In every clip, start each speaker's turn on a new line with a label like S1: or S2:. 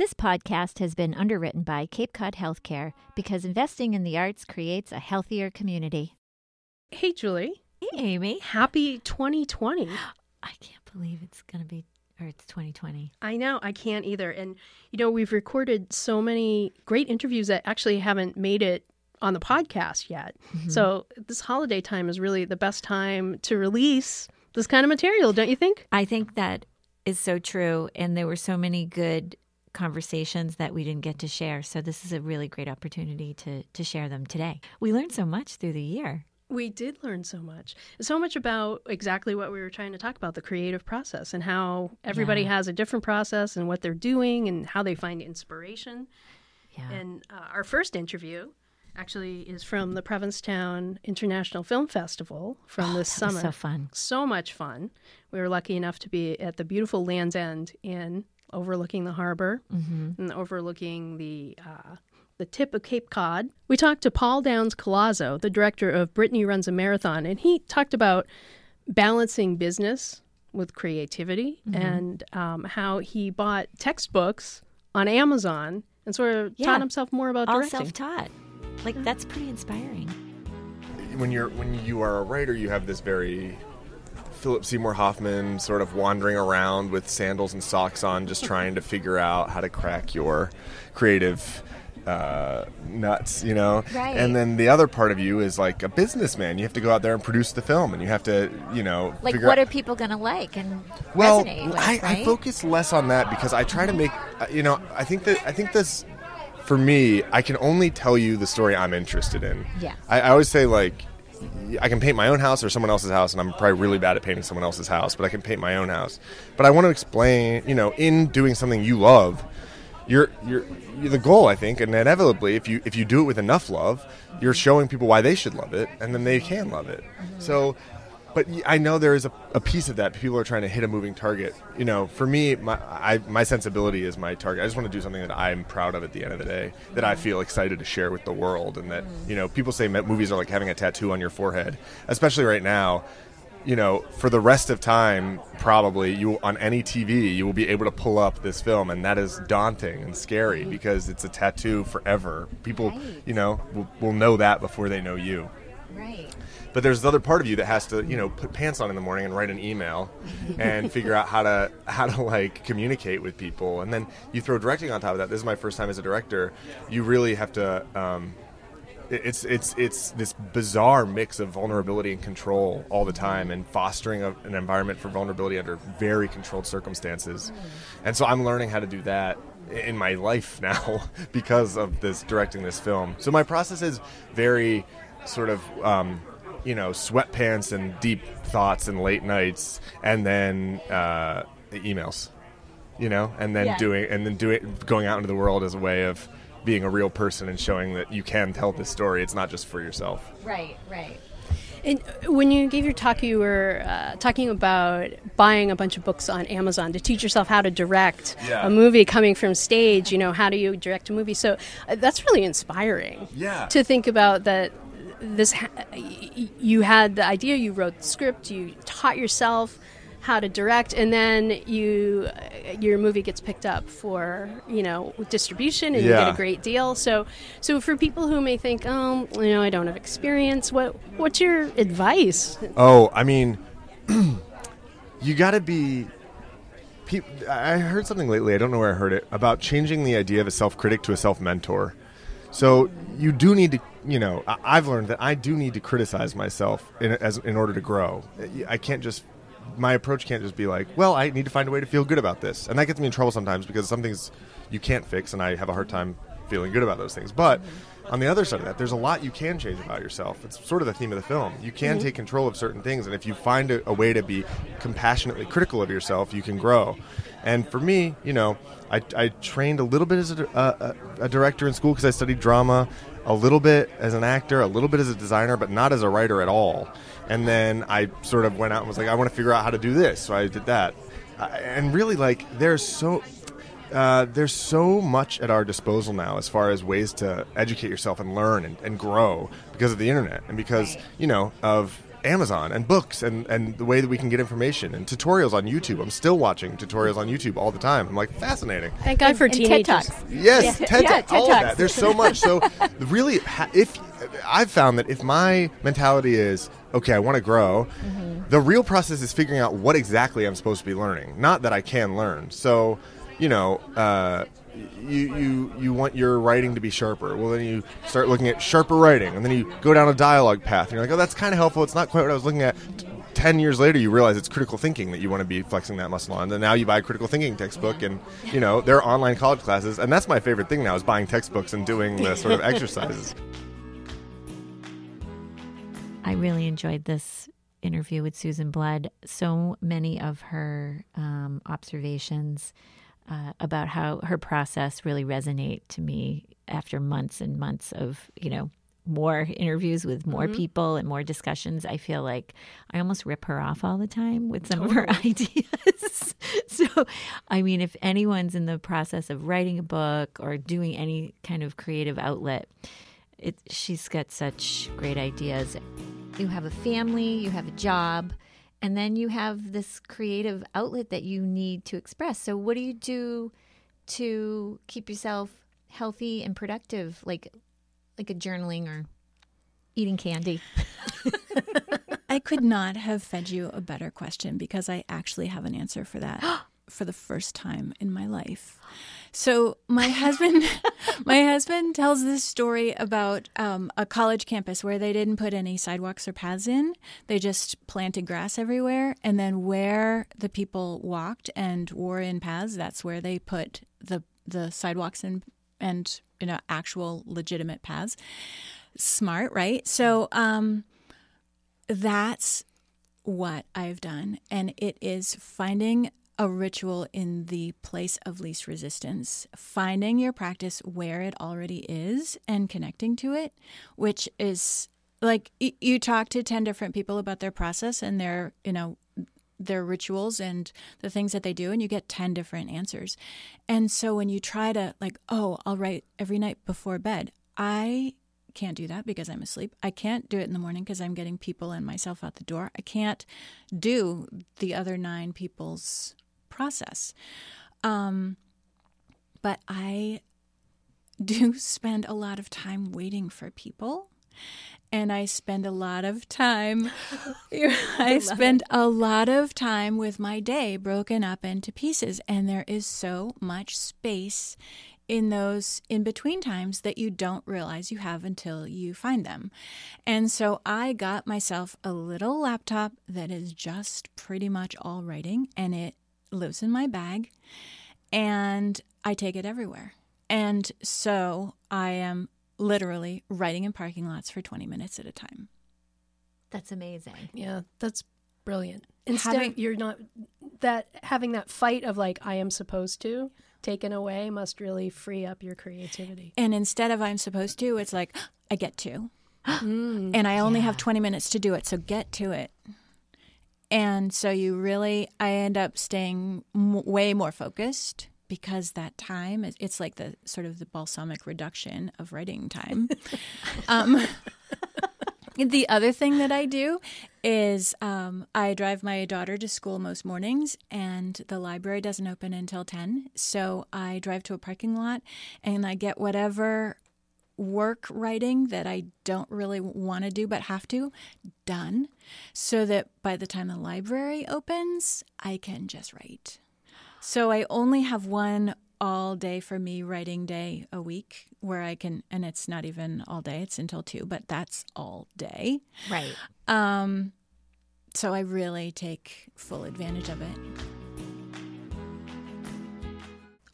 S1: This podcast has been underwritten by Cape Cod Healthcare because investing in the arts creates a healthier community.
S2: Hey, Julie.
S1: Hey, Amy.
S2: Happy 2020.
S1: I can't believe it's going to be, or it's 2020.
S2: I know, I can't either. And, you know, we've recorded so many great interviews that actually haven't made it on the podcast yet.
S1: Mm-hmm.
S2: So, this holiday time is really the best time to release this kind of material, don't you think?
S1: I think that is so true. And there were so many good conversations that we didn't get to share. So this is a really great opportunity to to share them today. We learned so much through the year.
S2: We did learn so much. So much about exactly what we were trying to talk about the creative process and how everybody
S1: Yeah.
S2: has a different process and what they're doing and how they find inspiration.
S1: Yeah.
S2: And uh, our first interview actually is from the Provincetown International Film Festival from this
S1: That was
S2: summer.
S1: so fun.
S2: So much fun. We were lucky enough to be at the beautiful Land's End Inn overlooking the harbor
S1: Mm-hmm.
S2: and overlooking the uh, the tip of Cape Cod. We talked to Paul Downs Colaizzo, the director of Brittany Runs a Marathon, and he talked about balancing business with creativity
S1: Mm-hmm.
S2: and um, how he bought textbooks on Amazon and sort of
S1: Yeah.
S2: taught himself more about
S1: All
S2: directing.
S1: self-taught. Like that's pretty inspiring.
S3: when you're when you are a writer, you have this very Philip Seymour Hoffman sort of wandering around with sandals and socks on, just trying to figure out how to crack your creative uh, nuts, you know.
S1: Right.
S3: And then the other part of you is like a businessman. You have to go out there and produce the film, and you have to, you know,
S1: Like what
S3: out,
S1: are people going to like and
S3: well,
S1: resonate with,
S3: I, I focus less on that because I try to make, uh, you know, I think that I think this, for me, I can only tell you the story I'm interested in.
S1: Yeah.
S3: I, I always say like, I can paint my own house or someone else's house, and I'm probably really bad at painting someone else's house, but I can paint my own house. But I want to explain, you know, in doing something you love, you're, you're, you're the goal, I think, and inevitably, if you if you do it with enough love, you're showing people why they should love it, and then they can love it. So, but I know there is a, a piece of that. People are trying to hit a moving target. You know, for me, my I, my sensibility is my target. I just want to do something that I'm proud of at the end of the day, that I feel excited to share with the world, and that you know, people say movies are like having a tattoo on your forehead, especially right now. You know, for the rest of time, probably you on any TV, you will be able to pull up this film, and that is daunting and scary mm-hmm. because it's a tattoo forever. People,
S1: Right.
S3: you know, will, will know that before they know you.
S1: Right.
S3: But there's the other part of you that has to, you know, put pants on in the morning and write an email and figure out how to how to like communicate with people. And then you throw directing on top of that. This is my first time as a director. You really have to. Um, it's it's it's this bizarre mix of vulnerability and control all the time, and fostering a, an environment for vulnerability under very controlled circumstances. And so I'm learning how to do that in my life now because of this directing this film. So my process is very sort of um, you know sweatpants and deep thoughts and late nights, and then uh, emails, you know, and then
S1: Yeah.
S3: doing and then doing going out into the world as a way of being a real person and showing that you can tell this story. It's not just for yourself.
S1: Right, right.
S2: And when you gave your talk, you were uh, talking about buying a bunch of books on Amazon to teach yourself how to direct
S3: Yeah.
S2: a movie coming from stage. You know, how do you direct a movie? So uh, that's really inspiring.
S3: Yeah.
S2: To think about that, this ha- y- y- you had the idea, you wrote the script, you taught yourself how to direct, and then you uh, your movie gets picked up for you know distribution, and you get a great deal. So, so for people who may think, oh, you know, I don't have experience, what what's your advice?
S3: Oh, I mean, you got to be. I heard something lately. I don't know where I heard it about changing the idea of a self-critic to a self-mentor. So you do need to, you know, I- I've learned that I do need to criticize myself in, as in order to grow. I can't just. My approach can't just be like, well, I need to find a way to feel good about this, and that gets me in trouble sometimes because some things you can't fix, and I have a hard time feeling good about those things. But on the other side of that, there's a lot you can change about yourself. It's sort of the theme of the film. You can mm-hmm. take control of certain things, and if you find a, a way to be compassionately critical of yourself, you can grow. And for me, you know, I, I trained a little bit as a, a, a director in school because I studied drama, a little bit as an actor, a little bit as a designer, but not as a writer at all. And then I sort of went out and was like, I want to figure out how to do this, so I did that. Uh, and really, like, there's so uh, there's so much at our disposal now as far as ways to educate yourself and learn and, and grow because of the internet and because you know of Amazon and books and, and the way that we can get information and tutorials on YouTube. I'm still watching tutorials on YouTube all the time. I'm like, fascinating.
S2: Thank God for
S1: And TED. Talks.
S3: Yes,
S1: Yeah.
S3: TED
S1: Yeah, TED
S3: all of
S1: Talks.
S3: that. There's so much. So really, if I've found that if my mentality is okay, I want to grow,
S1: Mm-hmm.
S3: the real process is figuring out what exactly I'm supposed to be learning. Not that I can learn. So, you know. Uh, you, you you want your writing to be sharper. Well, then you start looking at sharper writing, and then you go down a dialogue path, and you're like, oh, that's kind of helpful. It's not quite what I was looking at. T- Ten years later, you realize it's critical thinking that you want to be flexing that muscle on. And now you buy a critical thinking textbook, and you know there are online college classes, and that's my favorite thing now is buying textbooks and doing the sort of exercises.
S1: I really enjoyed this interview with Susan Blood. So many of her um, observations uh, about how her process really resonate to me after months and months of, you know, more interviews with more people and more discussions. I feel like I almost rip her off all the time with some of her ideas. so, I mean, if anyone's in the process of writing a book or doing any kind of creative outlet, it, she's got such great ideas. You have a family, you have a job, and then you have this creative outlet that you need to express. So, what do you do to keep yourself healthy and productive, like like a journaling or eating candy?
S4: I could not have fed you a better question because I actually have an answer for that for the first time in my life. So my husband, my husband tells this story about um, a college campus where they didn't put any sidewalks or paths in. They just planted grass everywhere, and then where the people walked and wore in paths, that's where they put the the sidewalks and and you know actual legitimate paths. Smart, right? So um, that's what I've done. And it is finding a ritual in the place of least resistance, finding your practice where it already is and connecting to it, which is like you talk to 10 different people about their process and their, you know, their rituals and the things that they do and you get 10 different answers. And so when you try to like, oh, I'll write every night before bed. I can't do that because I'm asleep. I can't do it in the morning because I'm getting people and myself out the door. I can't do the other nine people's process. Um, but I do spend a lot of time waiting for people. And I spend a lot of time, I spend a lot of time with my day broken up into pieces. And there is so much space in those in between times that you don't realize you have until you find them. And so I got myself a little laptop that is just pretty much all writing and it lives in my bag and I take it everywhere. And so I am literally writing in parking lots for 20 minutes at a time.
S1: That's amazing.
S2: Yeah, that's brilliant. Instead,
S4: Having-
S2: you're not that having that fight of like I am supposed to taken away must really free up your creativity.
S4: And instead of I'm supposed to, it's like I get to.
S2: Mm.
S4: and I only have 20 minutes to do it, so get to it. And so you really, I end up staying m- way more focused because that time is, it's like the sort of the balsamic reduction of writing time. um, the other thing that I do is um, I drive my daughter to school most mornings, and the library doesn't open until 10. So I drive to a parking lot and I get whatever work writing that I don't really want to do but have to done so that by the time the library opens, I can just write. So I only have one all day for me writing day a week where I can, and it's not even all day, it's until two, but that's all day.
S1: Right.
S4: Um, so I really take full advantage of it.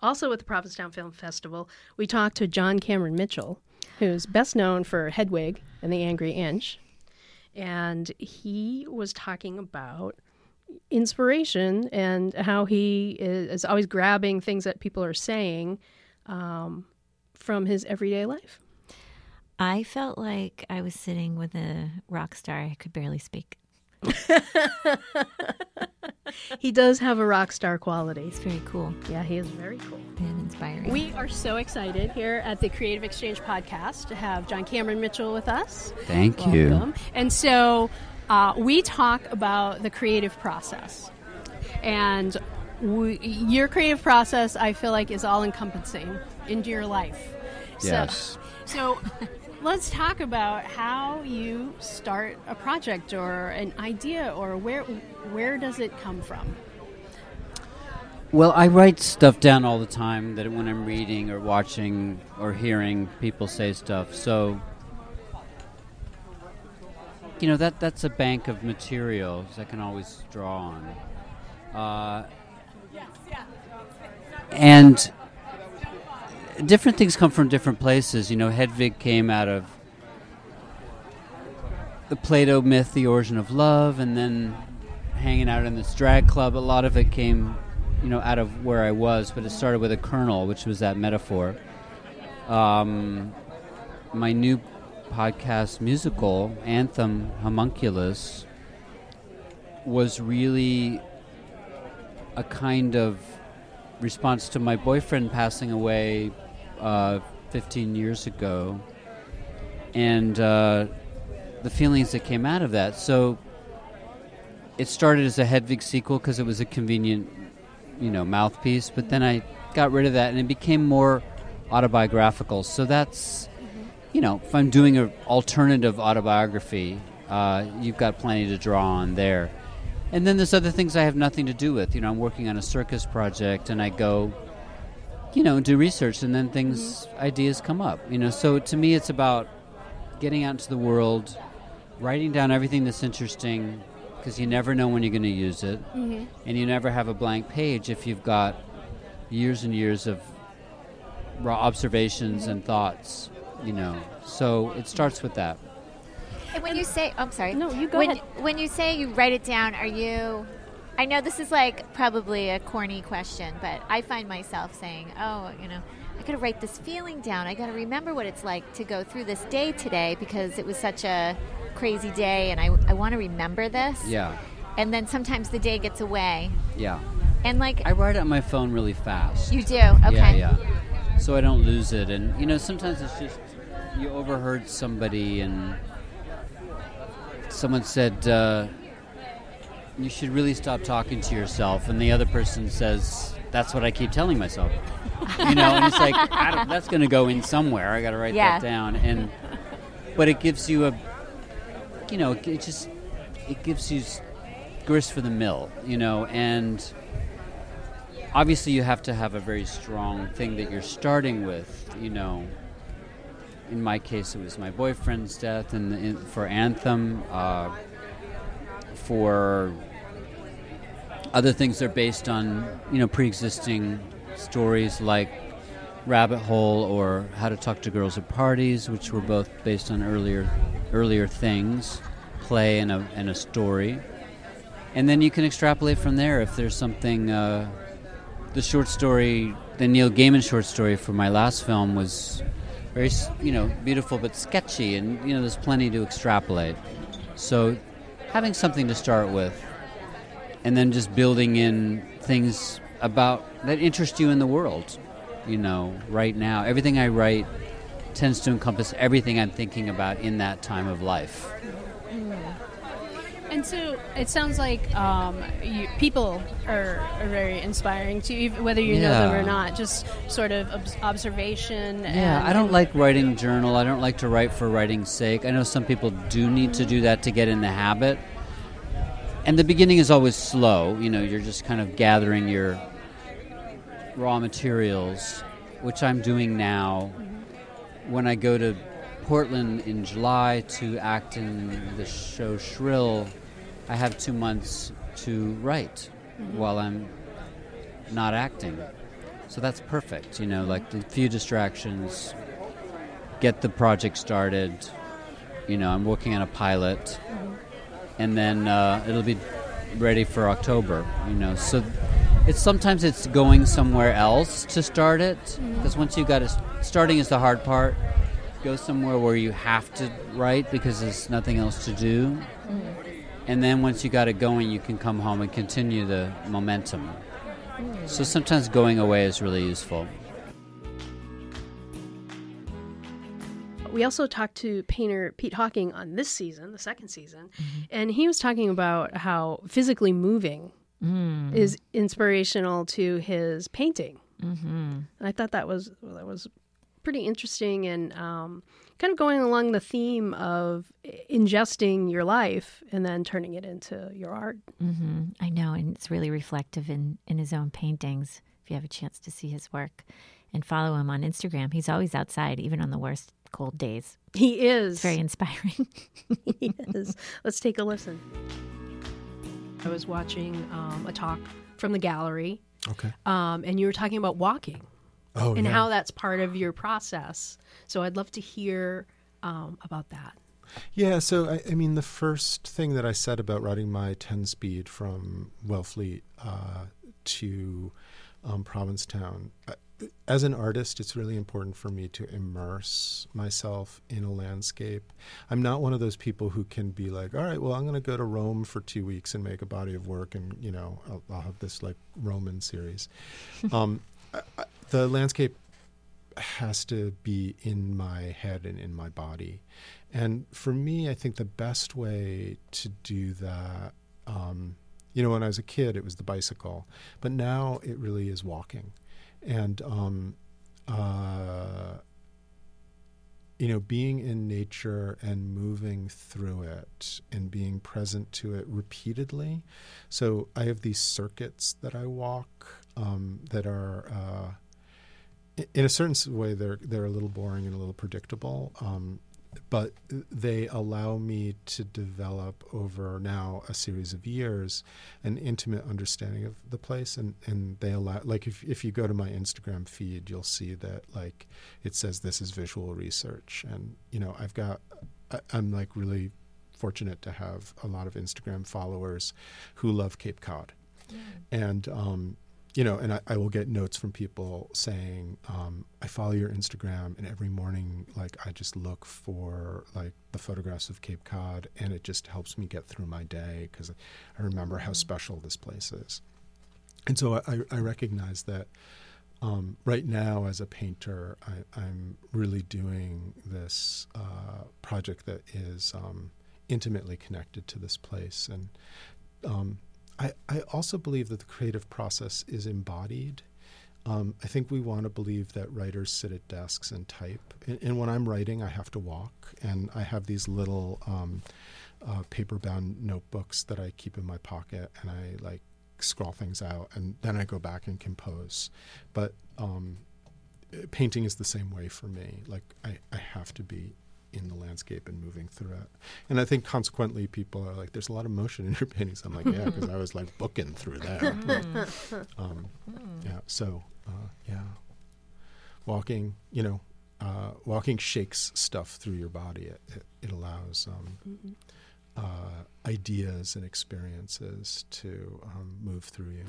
S2: Also, at the Provincetown Film Festival, we talked to John Cameron Mitchell, who's best known for Hedwig and the Angry Inch. And he was talking about inspiration and how he is, is always grabbing things that people are saying um, from his everyday life.
S1: I felt like I was sitting with a rock star. I could barely speak.
S2: He does have a rock star quality.
S1: It's very cool
S2: Yeah, he is very cool.
S1: and inspiring.
S2: We are so excited here at the Creative Exchange podcast to have John Cameron Mitchell with us.
S5: Thank you.
S2: Welcome. And so uh, we talk about the creative process. And we, your creative process, I feel like, is all encompassing into your life.
S5: Yes.
S2: So, so let's talk about how you start a project or an idea, or where where does it come from?
S5: Well, I write stuff down all the time that when I'm reading or watching or hearing people say stuff. So, you know that that's a bank of materials I can always draw on. Uh, and different things come from different places. You know, Hedwig came out of the Plato myth, The Origin of Love, and then hanging out in this drag club. A lot of it came, you know, out of where I was, but it started with a kernel, which was that metaphor. Um, my new podcast musical, Anthem Homunculus, was really a kind of response to my boyfriend passing away uh, 15 years ago, and uh, the feelings that came out of that. So it started as a Hedwig sequel because it was a convenient, you know, mouthpiece. But then I got rid of that, and it became more autobiographical. So that's, you know, if I'm doing an alternative autobiography, uh, you've got plenty to draw on there. And then there's other things I have nothing to do with. You know, I'm working on a circus project, and I go, you know, do research, and then things, ideas come up. You know, so to me, it's about getting out into the world, writing down everything that's interesting, because you never know when you're going to use it,
S2: Mm-hmm.
S5: and you never have a blank page if you've got years and years of raw observations and thoughts. You know, so it starts with that.
S6: And when you say, oh, I'm sorry.
S2: No, you go
S6: when,
S2: ahead.
S6: When you say you write it down, are you? I know this is like probably a corny question, but I find myself saying, "Oh, you know, I got to write this feeling down. I got to remember what it's like to go through this day today because it was such a crazy day, and I, I want to remember this."
S5: Yeah,
S6: And then sometimes the day gets away,
S5: yeah.
S6: and like
S5: I write it on my phone really fast.
S6: you do, okay.
S5: Yeah, yeah. So I don't lose it, and you know, sometimes it's just you overheard somebody, and someone said uh, you should really stop talking to yourself, and the other person says that's what I keep telling myself. you know, and it's like that's going to go in somewhere. I got to write
S6: Yeah.
S5: that down, and but it gives you a, you know, it just it gives you grist for the mill, you know, and obviously you have to have a very strong thing that you're starting with you know in my case it was my boyfriend's death and in, for anthem uh, for other things that are based on you know pre-existing stories like rabbit hole or how to talk to girls at parties which were both based on earlier earlier things play and a, and a story. And then you can extrapolate from there if there's something uh, the short story, the Neil Gaiman short story for my last film was very, you know, beautiful but sketchy, and you know, there's plenty to extrapolate. So, having something to start with, and then just building in things about that interest you in the world, you know, right now. Everything I write tends to encompass everything I'm thinking about in that time of life.
S2: And so it sounds like um, you, people are, are very inspiring to you, whether you know them or not. Just sort of obs- observation.
S5: Yeah, I don't like writing journal. I don't like to write for writing's sake. I know some people do need to do that to get in the habit. And the beginning is always slow. You know, you're just kind of gathering your raw materials, which I'm doing now. When I go to Portland in July to act in the show Shrill, I have two months to write mm-hmm. while I'm not acting. So that's perfect, you know, like a few distractions, get the project started. You know, I'm working on a pilot, mm-hmm. and then uh, it'll be ready for October. You know, so it's sometimes it's going somewhere else to start it mm-hmm. because once you got it, starting is the hard part. Go somewhere where you have to write because there's nothing else to do, and then once you got it going, you can come home and continue the momentum. So sometimes going away is really useful.
S2: we also talked to painter Pete Hocking on this season, the second season,
S1: Mm-hmm.
S2: and he was talking about how physically moving
S1: Mm.
S2: is inspirational to his painting.
S1: Mm-hmm.
S2: And I thought that was that was pretty interesting and um, kind of going along the theme of ingesting your life and then turning it into your art.
S1: hmm I know, and it's really reflective in in his own paintings. If you have a chance to see his work, and follow him on Instagram, he's always outside, even on the worst cold days.
S2: He is
S1: It's very inspiring.
S2: he is. Let's take a listen. I was watching um, a talk from the gallery,
S7: Okay.
S2: um, and you were talking about walking
S7: Oh,
S2: and
S7: yeah.
S2: how that's part of your process. So I'd love to hear um, about that.
S7: Yeah, so I, I mean, the first thing that I said about riding my 10 speed from Wellfleet uh, to um, Provincetown, uh, as an artist, it's really important for me to immerse myself in a landscape. I'm not one of those people who can be like, all right, well, I'm going to go to Rome for two weeks and make a body of work, and, you know, I'll, I'll have this like Roman series. um, I, I, the landscape has to be in my head and in my body. And for me, I think the best way to do that, um, you know, when I was a kid, it was the bicycle, but now it really is walking. And, um, uh, you know, being in nature and moving through it and being present to it repeatedly. So I have these circuits that I walk um, that are. Uh, in a certain way, they're they're a little boring and a little predictable, um, but they allow me to develop over now a series of years an intimate understanding of the place, and, and they allow like if if you go to my Instagram feed, you'll see that like it says this is visual research, and you know I've got I, I'm like really fortunate to have a lot of Instagram followers who love Cape Cod, and um, you know, and I, I will get notes from people saying, um, I follow your Instagram, and every morning, like, I just look for like the photographs of Cape Cod, and it just helps me get through my day because I remember how special this place is. And so I, I recognize that um, right now, as a painter, I, I'm really doing this uh, project that is um, intimately connected to this place, and um, I, I also believe that the creative process is embodied. Um, I think we want to believe that writers sit at desks and type. And, and when I'm writing, I have to walk, and I have these little um, uh, paper-bound notebooks that I keep in my pocket, and I like scrawl things out, and then I go back and compose. But um, painting is the same way for me. Like I, I have to be in the landscape and moving through it. And I think consequently, people are like, "There's a lot of motion in your paintings." I'm like, "Yeah," because I was like booking through there. um, yeah. So uh, yeah, walking. You know, uh, walking shakes stuff through your body. It it, it allows. Um, uh, ideas and experiences to um, move through you.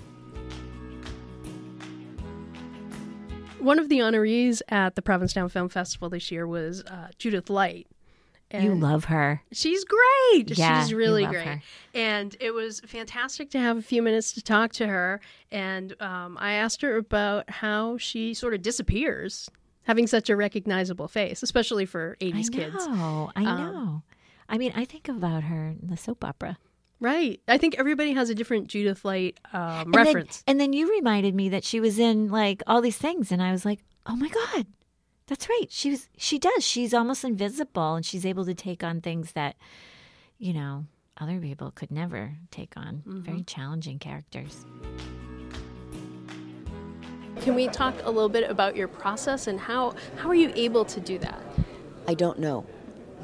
S2: One of the honorees at the Provincetown Film Festival this year was uh, Judith Light.
S1: And you love her.
S2: She's great.
S1: Yeah,
S2: She's really great.
S1: her.
S2: And it was fantastic to have a few minutes to talk to her. And um, I asked her about how she sort of disappears, having such a recognizable face, especially for 80s
S1: I
S2: kids.
S1: know. I
S2: Um,
S1: know. I mean, I think about her in the soap opera
S2: Right. I think everybody has a different Judith Light um,
S1: And then-
S2: reference.
S1: and then you reminded me that she was in like all these things, and I was like, oh my god, that's right. She was. She does. She's almost invisible, and she's able to take on things that, you know, other people could never take on. Very challenging characters.
S2: Can we talk a little bit about your process and how, how are you able to do that?
S8: I don't know.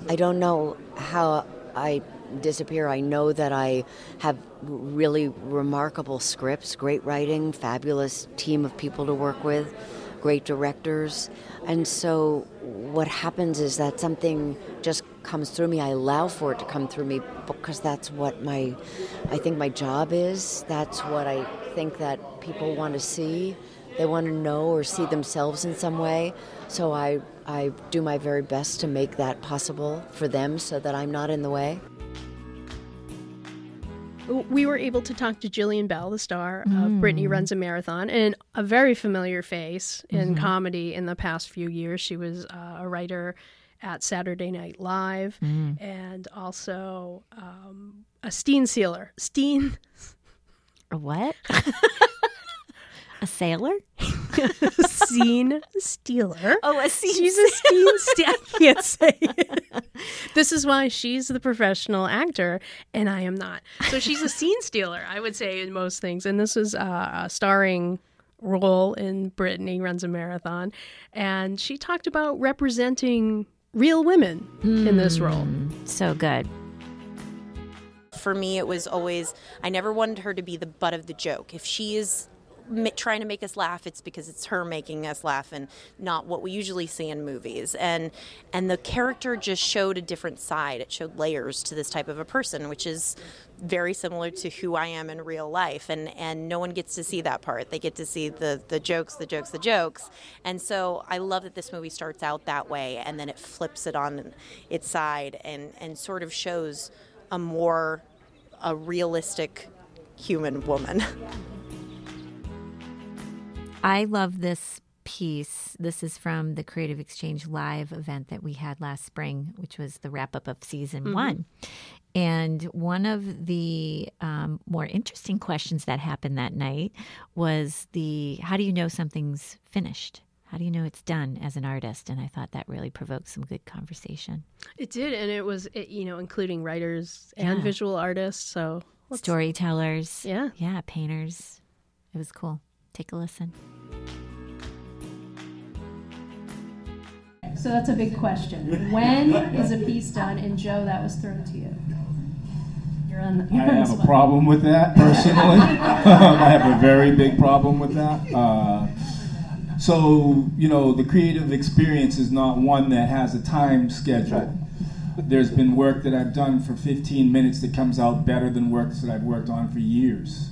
S8: I don't know how I disappear. I know that I have really remarkable scripts, great writing, fabulous team of people to work with, great directors. And so what happens is that something just comes through me. I allow for it to come through me because that's what my I think my job is. That's what I think that people want to see. They want to know or see themselves in some way. So I I do my very best to make that possible for them so that I'm not in the way.
S2: We were able to talk to Jillian Bell, the star of Brittany Runs a Marathon, and a very familiar face in comedy in the past few years. She was uh, a writer at Saturday Night Live,
S1: Mm.
S2: and also um, a Steen Sealer. Steen
S1: A what? a sailor?
S2: Scene Stealer.
S1: Oh, a scene
S2: She's a scene stealer. I can't say it. This is why she's the professional actor and I am not. So she's a scene stealer, I would say, in most things. And this is uh, a starring role in Brittany Runs a Marathon. And she talked about representing real women in this role.
S1: So good.
S9: for me it was always i never wanted her to be the butt of the joke if she is ma- trying to make us laugh it's because it's her making us laugh and not what we usually see in movies. And and the character just showed a different side. It showed layers to this type of a person which is very similar to who i am in real life. And and no one gets to see that part. They get to see the the jokes the jokes the jokes. And so i love that this movie starts out that way and then it flips it on its side and and sort of shows a more a realistic human woman.
S1: I love this piece. This is from the Creative Exchange live event that we had last spring, which was the wrap up of season one. And one of the um, more interesting questions that happened that night was the how do you know something's finished? How do you know it's done as an artist? And I thought that really provoked some good conversation.
S2: It did, and it was, it, you know, including writers and
S1: Yeah.
S2: visual artists. So
S1: Storytellers.
S2: Yeah.
S1: Yeah, painters. It was cool. Take a listen.
S10: So that's a big question. When is a piece done? And Joe, that was thrown to you. You're on. The,
S11: I
S10: you're on the
S11: have a
S10: spot.
S11: problem with that personally. I have a very big problem with that. Uh, so, you know, the creative experience is not one that has a time schedule. There's been work that I've done for 15 minutes that comes out better than works that I've worked on for years.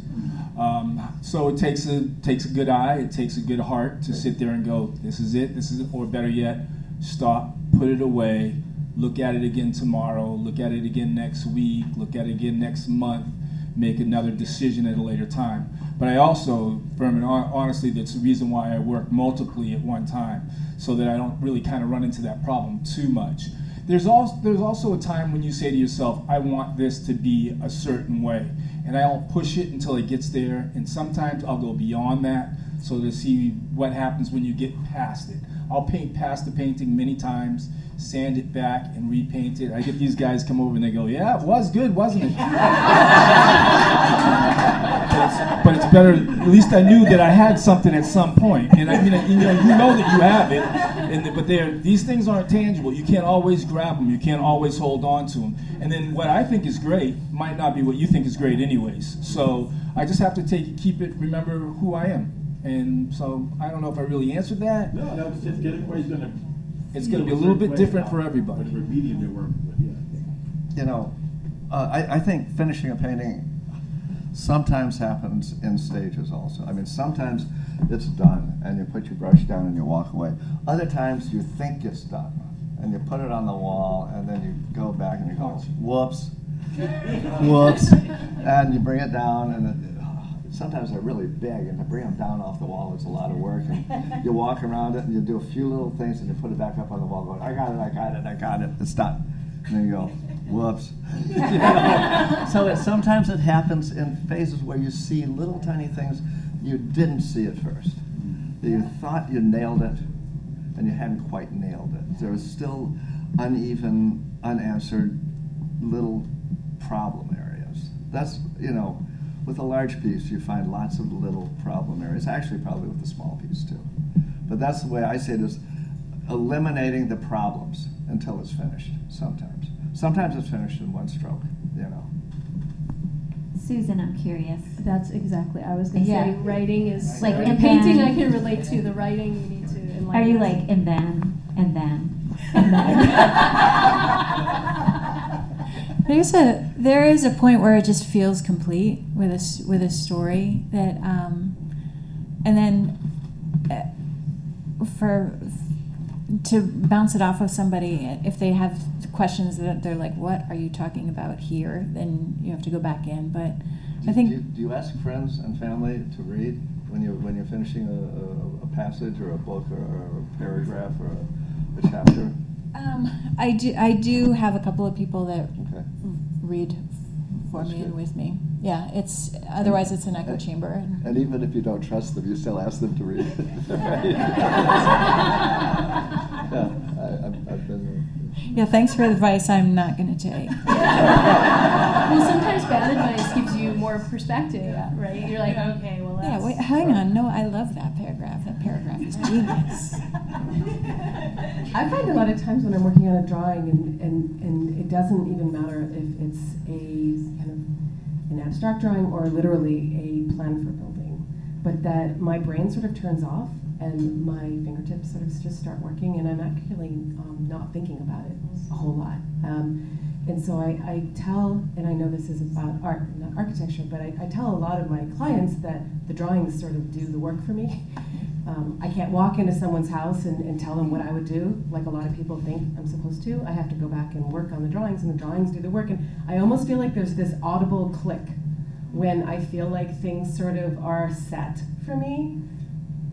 S11: Um, so it takes a takes a good eye, it takes a good heart to sit there and go, this is it, this is it, or better yet, stop, put it away, look at it again tomorrow, look at it again next week, look at it again next month, make another decision at a later time. But I also, Furman, hon- honestly, that's the reason why I work multiply at one time, so that I don't really kind of run into that problem too much. There's also there's also a time when you say to yourself, I want this to be a certain way, and I'll push it until it gets there, and sometimes I'll go beyond that, so to see what happens when you get past it. I'll paint past the painting many times, sand it back, and repaint it. I get these guys come over and they go, "Yeah, it was good, wasn't it?" but, it's, better. At least I knew that I had something at some point, and I mean, you know, you know that you have it. And but they're, these things aren't tangible. You can't always grab them. You can't always hold on to them. And then what I think is great might not be what you think is great, anyways. So I just have to take it, keep it, remember who I am. And so I don't know if I really answered that.
S12: No, no, it's just getting where he's gonna.
S11: It's going to be a little bit different for everybody.
S12: Whatever medium you're working with, yeah.
S13: you know, uh, I, I think finishing a painting sometimes happens in stages also. I mean, sometimes it's done and you put your brush down and you walk away. Other times you think it's done and you put it on the wall and then you go back and you go, whoops, whoops, and you bring it down and it, uh, sometimes they're really big and to bring them down off the wall is a lot of work and you walk around it and you do a few little things and you put it back up on the wall going, I got it, I got it, I got it, it's done. And then you go, whoops. so it, sometimes it happens in phases where you see little tiny things you didn't see at first. That you thought you nailed it and you hadn't quite nailed it. There was still uneven, unanswered little problem areas. That's, you know, with a large piece, you find lots of little problem areas. Actually, probably with a small piece too. But that's the way I see it is eliminating the problems until it's finished sometimes. Sometimes it's finished in one stroke, you know.
S10: Susan, I'm curious. That's exactly. I was going to
S14: Yeah.
S10: say writing is
S14: Like,
S10: the
S14: and
S10: painting.
S14: then-
S10: I can relate to the writing. You need to enlighten.
S14: Are you
S10: us.
S14: like, and then, and then, and then?
S4: There's a there is a point where it just feels complete with a s- with a story that, um, and then uh, for to bounce it off of somebody if they have questions that they're like, "What are you talking about here?" Then you have to go back in. But I think
S13: Do you, do you ask friends and family to read when you when you're finishing a, a, a passage or a book or, a paragraph or a, a chapter?
S4: Um, I do. I do have a couple of people that read for me and with me. Yeah, it's otherwise it's an echo chamber.
S13: And even if you don't trust them, you still ask them to read. yeah, I, I've, I've been.
S4: Yeah, thanks for the advice. I'm not going to take.
S10: well, sometimes bad advice gives you more perspective, right? You're like, okay, well,
S4: Yeah, wait, hang on. No, I love that paragraph. That paragraph is genius.
S15: I find a lot of times when I'm working on a drawing, and, and, and it doesn't even matter if it's a kind of an abstract drawing or literally a plan for building, but that my brain sort of turns off and my fingertips sort of just start working, and I'm actually um, not thinking about it a whole lot. Um, and so I, I tell, and I know this is about art, not architecture, but I, I tell a lot of my clients that the drawings sort of do the work for me. Um, I can't walk into someone's house and, and tell them what I would do, like a lot of people think I'm supposed to. I have to go back and work on the drawings, and the drawings do the work. And I almost feel like there's this audible click when I feel like things sort of are set for me.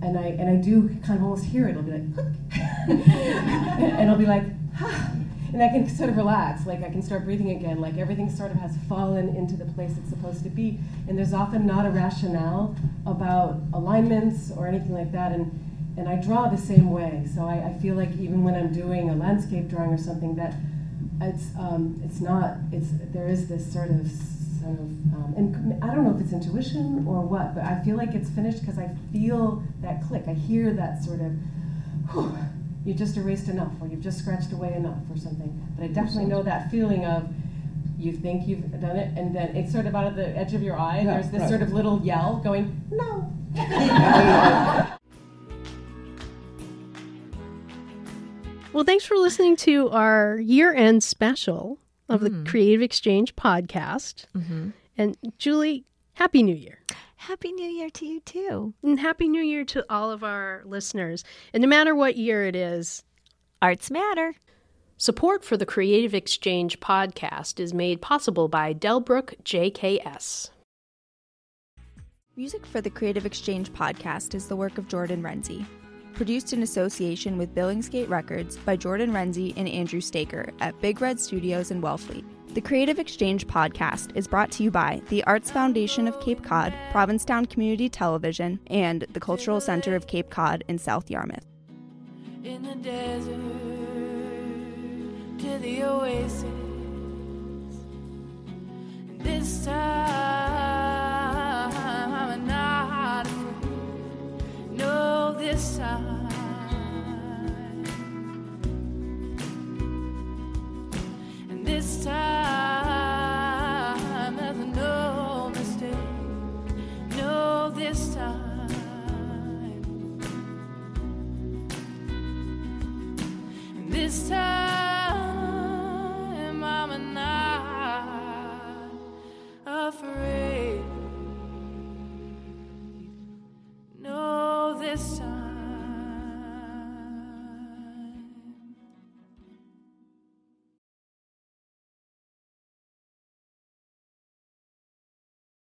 S15: And I, and I do kind of almost hear it. It'll be like, click. and I'll be like, ha. And I can sort of relax, like I can start breathing again, like everything sort of has fallen into the place it's supposed to be. And there's often not a rationale about alignments or anything like that. And, and I draw the same way. So I, I feel like even when I'm doing a landscape drawing or something, that it's, um, it's not, it's, there is this sort of, sort of um, and I don't know if it's intuition or what, but I feel like it's finished because I feel that click. I hear that sort of, whew, you just erased enough or you've just scratched away enough or something. But I definitely know that feeling of you think you've done it and then it's sort of out of the edge of your eye.
S13: Yeah,
S15: There's this
S13: right.
S15: sort of little yell going, no.
S2: Well, thanks for listening to our year end special of the mm-hmm. Creative Exchange podcast. Mm-hmm. And Julie, Happy New Year.
S1: Happy New Year to you too.
S2: And Happy New Year to all of our listeners. And no matter what year it is,
S1: arts matter.
S2: Support for the Creative Exchange podcast is made possible by Delbrook JKS.
S16: Music for the Creative Exchange podcast is the work of Jordan Renzi. Produced in association with Billingsgate Records by Jordan Renzi and Andrew Staker at Big Red Studios in Wellfleet. The Creative Exchange podcast is brought to you by the Arts Foundation of Cape Cod, Provincetown Community Television, and the Cultural Center of Cape Cod in South Yarmouth.
S17: in the desert to the oasis.